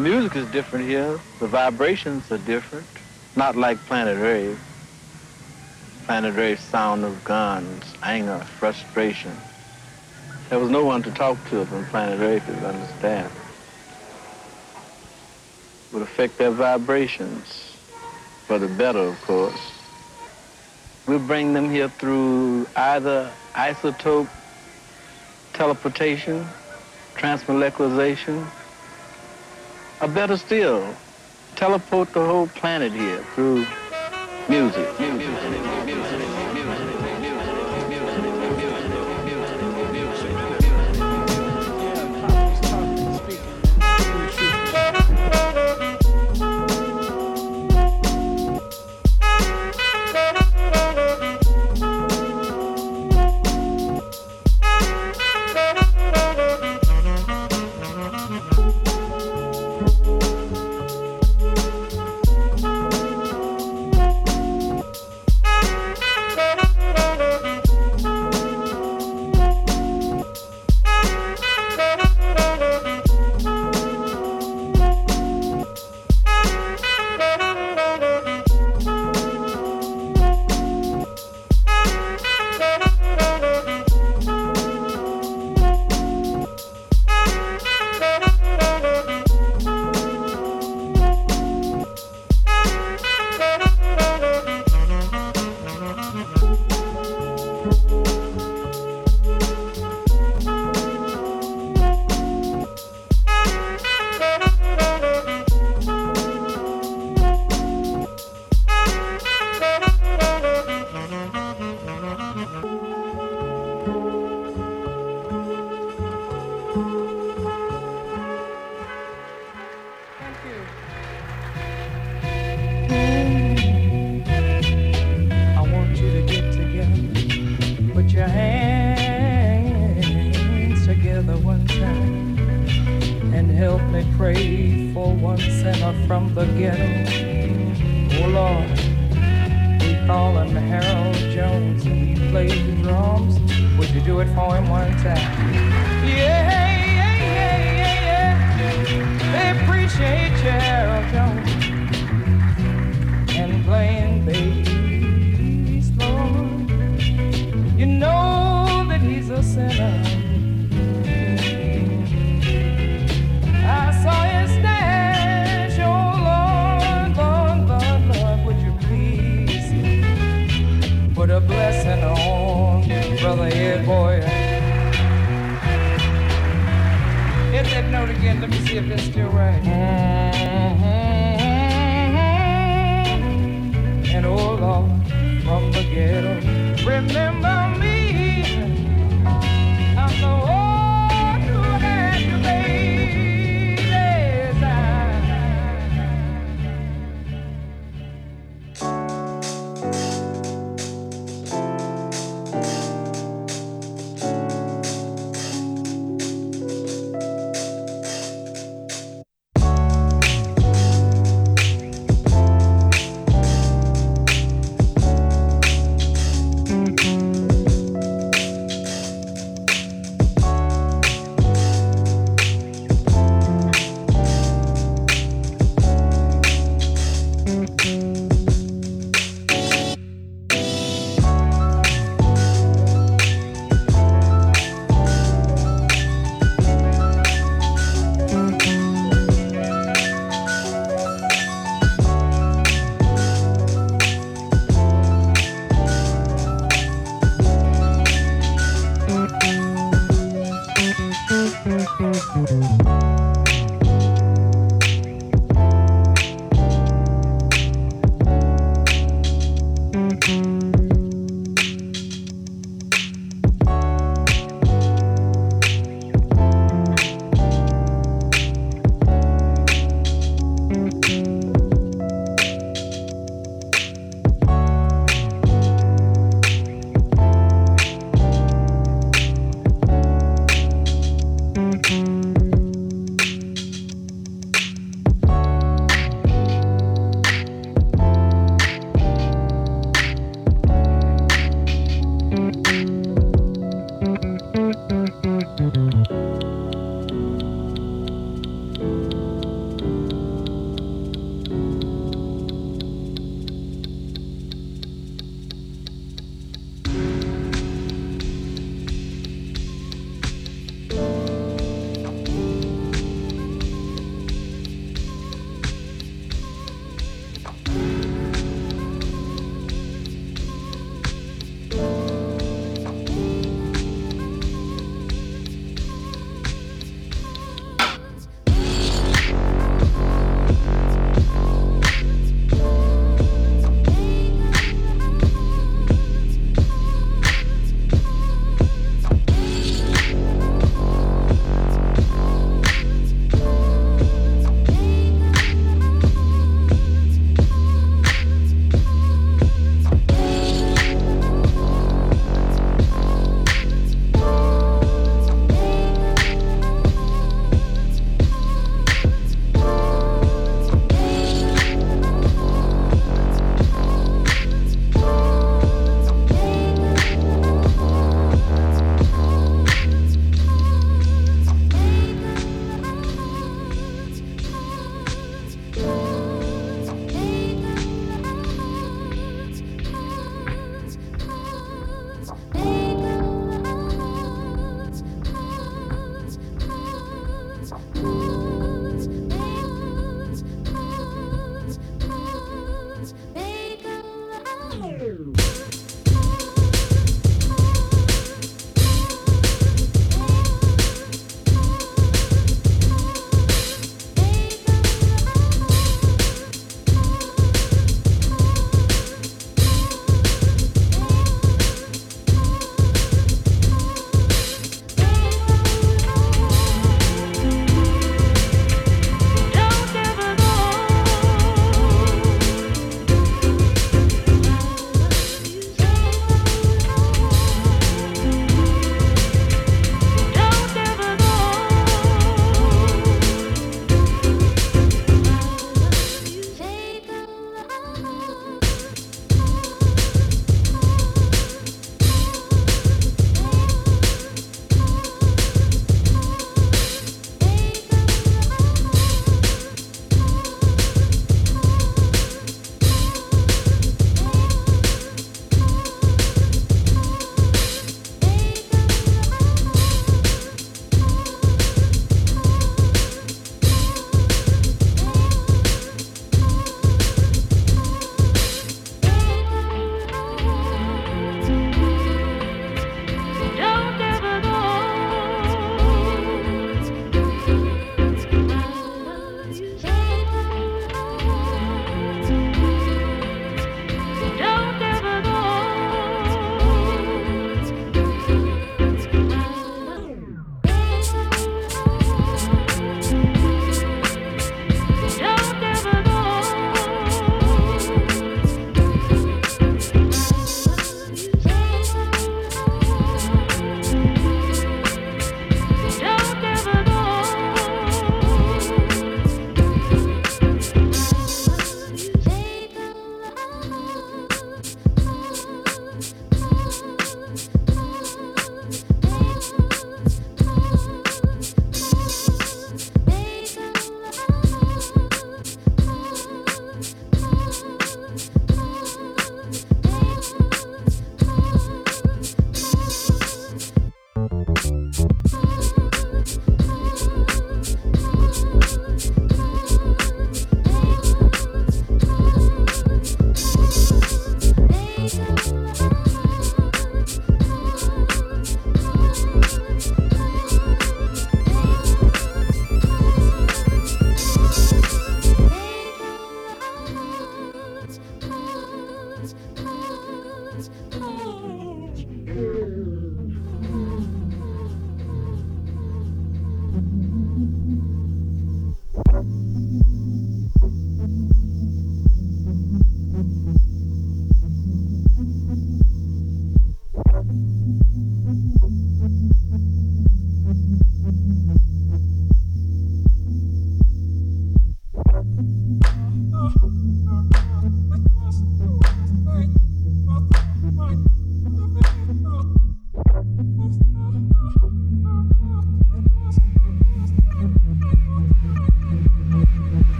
music is different here. The vibrations are different. Not like Planet Rave. Planet Rave's sound of guns, anger, frustration. There was no one to talk to from Planet Rave to understand. Would affect their vibrations for the better, of course. We bring them here through either isotope teleportation, transmolecularization, or better still, teleport the whole planet here through music. music.